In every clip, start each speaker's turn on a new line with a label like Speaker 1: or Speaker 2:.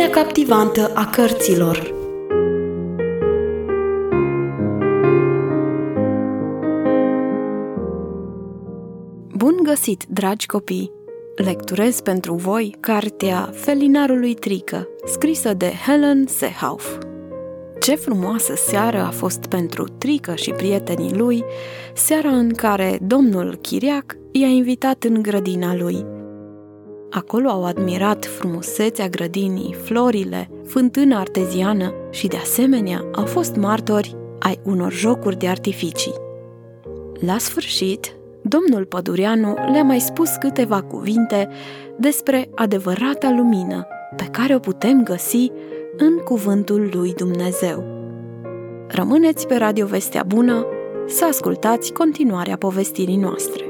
Speaker 1: lumea captivantă a cărților. Bun găsit, dragi copii! Lecturez pentru voi cartea Felinarului Trică, scrisă de Helen Sehauf. Ce frumoasă seară a fost pentru Trică și prietenii lui, seara în care domnul Chiriac i-a invitat în grădina lui. Acolo au admirat frumusețea grădinii, florile, fântâna arteziană și, de asemenea, au fost martori ai unor jocuri de artificii. La sfârșit, domnul Pădureanu le-a mai spus câteva cuvinte despre adevărata lumină pe care o putem găsi în cuvântul lui Dumnezeu. Rămâneți pe Radio Vestea Bună să ascultați continuarea povestirii noastre.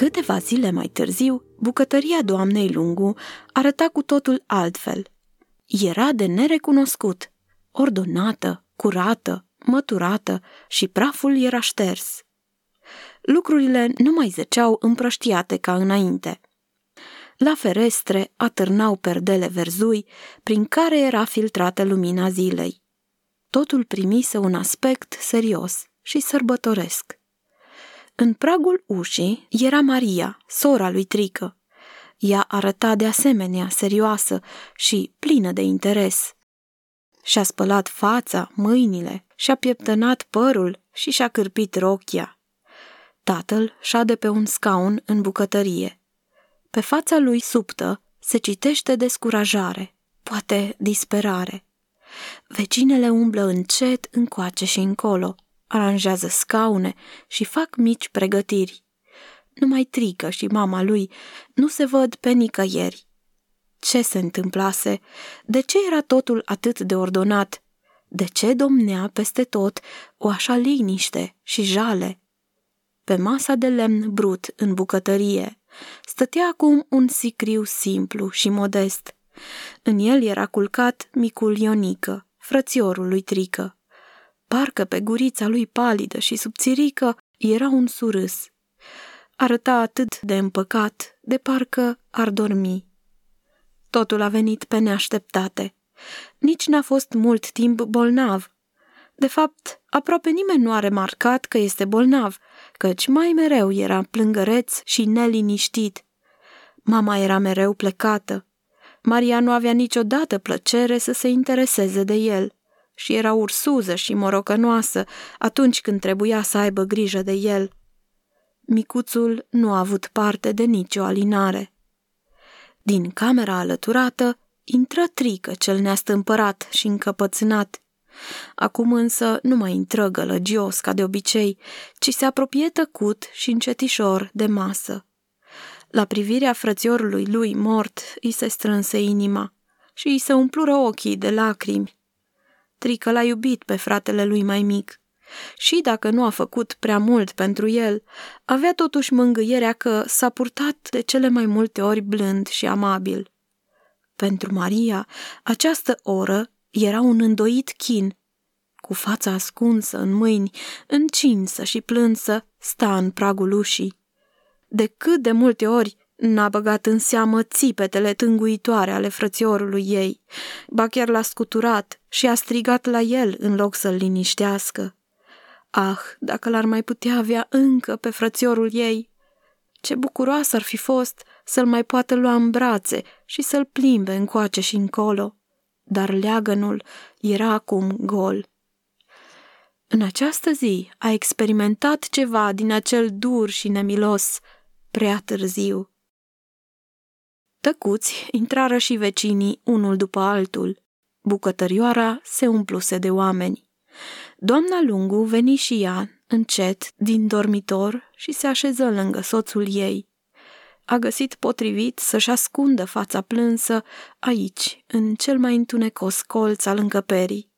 Speaker 1: Câteva zile mai târziu, bucătăria doamnei Lungu arăta cu totul altfel. Era de nerecunoscut, ordonată, curată, măturată și praful era șters. Lucrurile nu mai zăceau împrăștiate ca înainte. La ferestre atârnau perdele verzui prin care era filtrată lumina zilei. Totul primise un aspect serios și sărbătoresc. În pragul ușii era Maria, sora lui Trică. Ea arăta de asemenea serioasă și plină de interes. Și-a spălat fața, mâinile, și-a pieptănat părul și și-a cârpit rochia. Tatăl șade pe un scaun în bucătărie. Pe fața lui subtă se citește descurajare, poate disperare. Vecinele umblă încet încoace și încolo – aranjează scaune și fac mici pregătiri. Numai Trică și mama lui nu se văd pe nicăieri. Ce se întâmplase? De ce era totul atât de ordonat? De ce domnea peste tot o așa liniște și jale? Pe masa de lemn brut în bucătărie stătea acum un sicriu simplu și modest. În el era culcat micul Ionică, frățiorul lui Trică. Parcă pe gurița lui palidă și subțirică era un surâs. Arăta atât de împăcat, de parcă ar dormi. Totul a venit pe neașteptate. Nici n-a fost mult timp bolnav. De fapt, aproape nimeni nu a remarcat că este bolnav, căci mai mereu era plângăreț și neliniștit. Mama era mereu plecată. Maria nu avea niciodată plăcere să se intereseze de el – și era ursuză și morocănoasă atunci când trebuia să aibă grijă de el. Micuțul nu a avut parte de nicio alinare. Din camera alăturată intră trică cel neastâmpărat și încăpățânat. Acum însă nu mai intră gălăgios ca de obicei, ci se apropie tăcut și încetișor de masă. La privirea frățiorului lui mort îi se strânse inima și îi se umplură ochii de lacrimi. Trică l-a iubit pe fratele lui mai mic. Și dacă nu a făcut prea mult pentru el, avea totuși mângâierea că s-a purtat de cele mai multe ori blând și amabil. Pentru Maria, această oră era un îndoit chin. Cu fața ascunsă în mâini, încinsă și plânsă, sta în pragul ușii. De cât de multe ori N-a băgat în seamă țipetele tânguitoare ale frățiorului ei, ba chiar l-a scuturat și a strigat la el în loc să-l liniștească. Ah, dacă l-ar mai putea avea încă pe frățiorul ei! Ce bucuroasă ar fi fost să-l mai poată lua în brațe și să-l plimbe încoace și încolo. Dar leagănul era acum gol. În această zi a experimentat ceva din acel dur și nemilos, prea târziu. Tăcuți intrară și vecinii unul după altul. Bucătărioara se umpluse de oameni. Doamna Lungu veni și ea, încet din dormitor și se așeză lângă soțul ei. A găsit potrivit să-și ascundă fața plânsă aici, în cel mai întunecos colț al încăperii.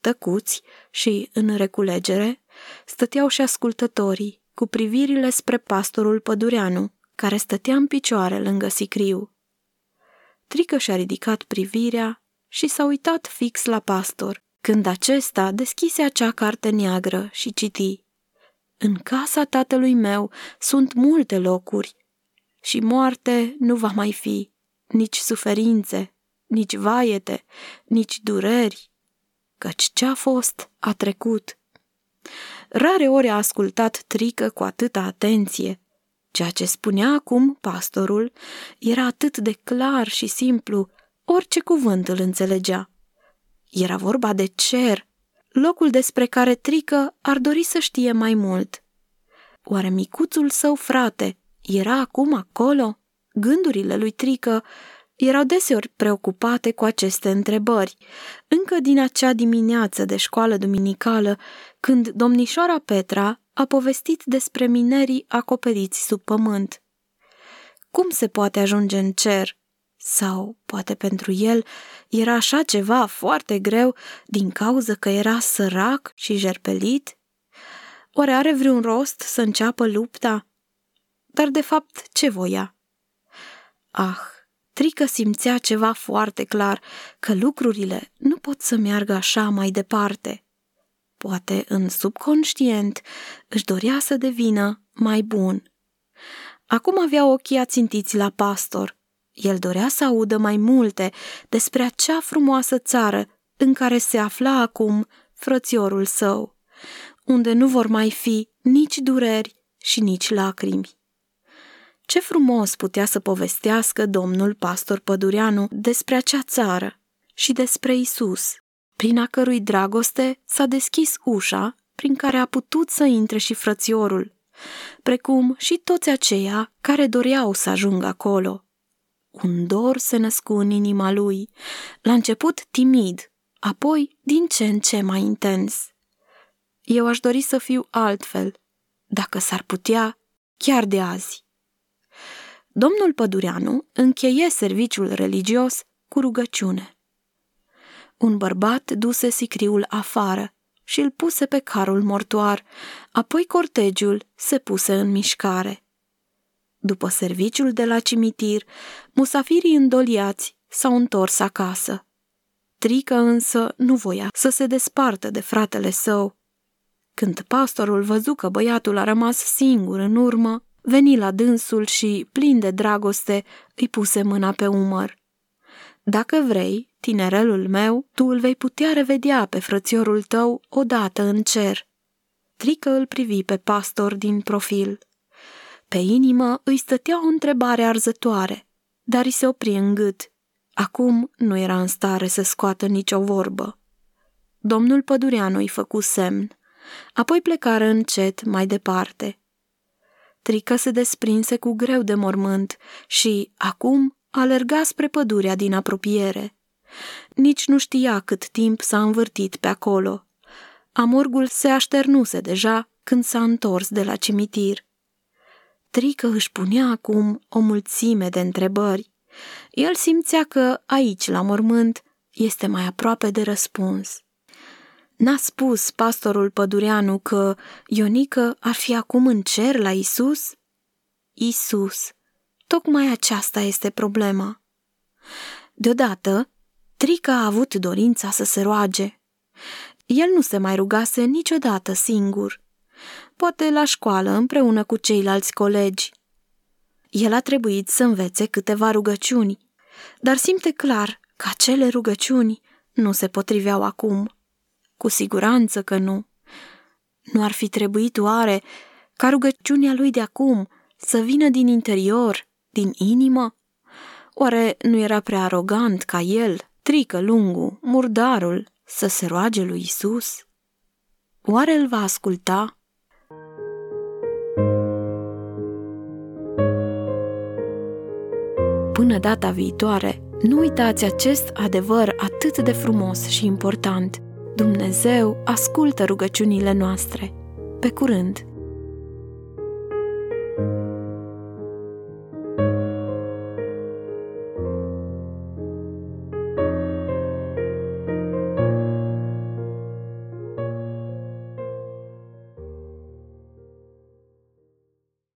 Speaker 1: Tăcuți și în reculegere stăteau și ascultătorii, cu privirile spre pastorul pădureanu, care stătea în picioare lângă sicriu. Trică și-a ridicat privirea și s-a uitat fix la pastor, când acesta deschise acea carte neagră și citi. În casa tatălui meu sunt multe locuri și moarte nu va mai fi, nici suferințe, nici vaiete, nici dureri, căci ce a fost a trecut. Rare ori a ascultat Trică cu atâta atenție. Ceea ce spunea acum pastorul era atât de clar și simplu, orice cuvânt îl înțelegea. Era vorba de cer, locul despre care Trică ar dori să știe mai mult. Oare micuțul său frate era acum acolo? Gândurile lui Trică erau deseori preocupate cu aceste întrebări, încă din acea dimineață de școală duminicală, când domnișoara Petra a povestit despre minerii acoperiți sub pământ. Cum se poate ajunge în cer? Sau, poate pentru el, era așa ceva foarte greu din cauza că era sărac și jerpelit? Oare are vreun rost să înceapă lupta? Dar, de fapt, ce voia? Ah, Trică simțea ceva foarte clar, că lucrurile nu pot să meargă așa mai departe. Poate în subconștient își dorea să devină mai bun. Acum avea ochii ațintiți la pastor. El dorea să audă mai multe despre acea frumoasă țară în care se afla acum frățiorul său, unde nu vor mai fi nici dureri și nici lacrimi. Ce frumos putea să povestească domnul pastor Pădureanu despre acea țară și despre Isus, prin a cărui dragoste s-a deschis ușa prin care a putut să intre și frățiorul, precum și toți aceia care doreau să ajungă acolo. Un dor se născu în inima lui, la început timid, apoi din ce în ce mai intens. Eu aș dori să fiu altfel, dacă s-ar putea, chiar de azi. Domnul Pădureanu încheie serviciul religios cu rugăciune. Un bărbat duse sicriul afară și îl puse pe carul mortoar, apoi cortegiul se puse în mișcare. După serviciul de la cimitir, musafirii îndoliați s-au întors acasă. Trică însă nu voia să se despartă de fratele său. Când pastorul văzu că băiatul a rămas singur în urmă, veni la dânsul și, plin de dragoste, îi puse mâna pe umăr. Dacă vrei, tinerelul meu, tu îl vei putea revedea pe frățiorul tău odată în cer. Trică îl privi pe pastor din profil. Pe inimă îi stătea o întrebare arzătoare, dar îi se opri în gât. Acum nu era în stare să scoată nicio vorbă. Domnul Pădureanu îi făcu semn, apoi plecară încet mai departe. Trică se desprinse cu greu de mormânt și, acum, alerga spre pădurea din apropiere. Nici nu știa cât timp s-a învârtit pe acolo. Amorgul se așternuse deja când s-a întors de la cimitir. Trică își punea acum o mulțime de întrebări. El simțea că aici, la mormânt, este mai aproape de răspuns. N-a spus pastorul pădureanu că Ionică ar fi acum în cer la Isus? Isus. Tocmai aceasta este problema. Deodată, Trica a avut dorința să se roage. El nu se mai rugase niciodată singur. Poate la școală împreună cu ceilalți colegi. El a trebuit să învețe câteva rugăciuni, dar simte clar că acele rugăciuni nu se potriveau acum. Cu siguranță că nu. Nu ar fi trebuit oare ca rugăciunea lui de acum să vină din interior, din inimă? Oare nu era prea arogant ca el, trică lungul, murdarul, să se roage lui Isus? Oare îl va asculta? Până data viitoare, nu uitați acest adevăr atât de frumos și important – Dumnezeu ascultă rugăciunile noastre. Pe Pe curând!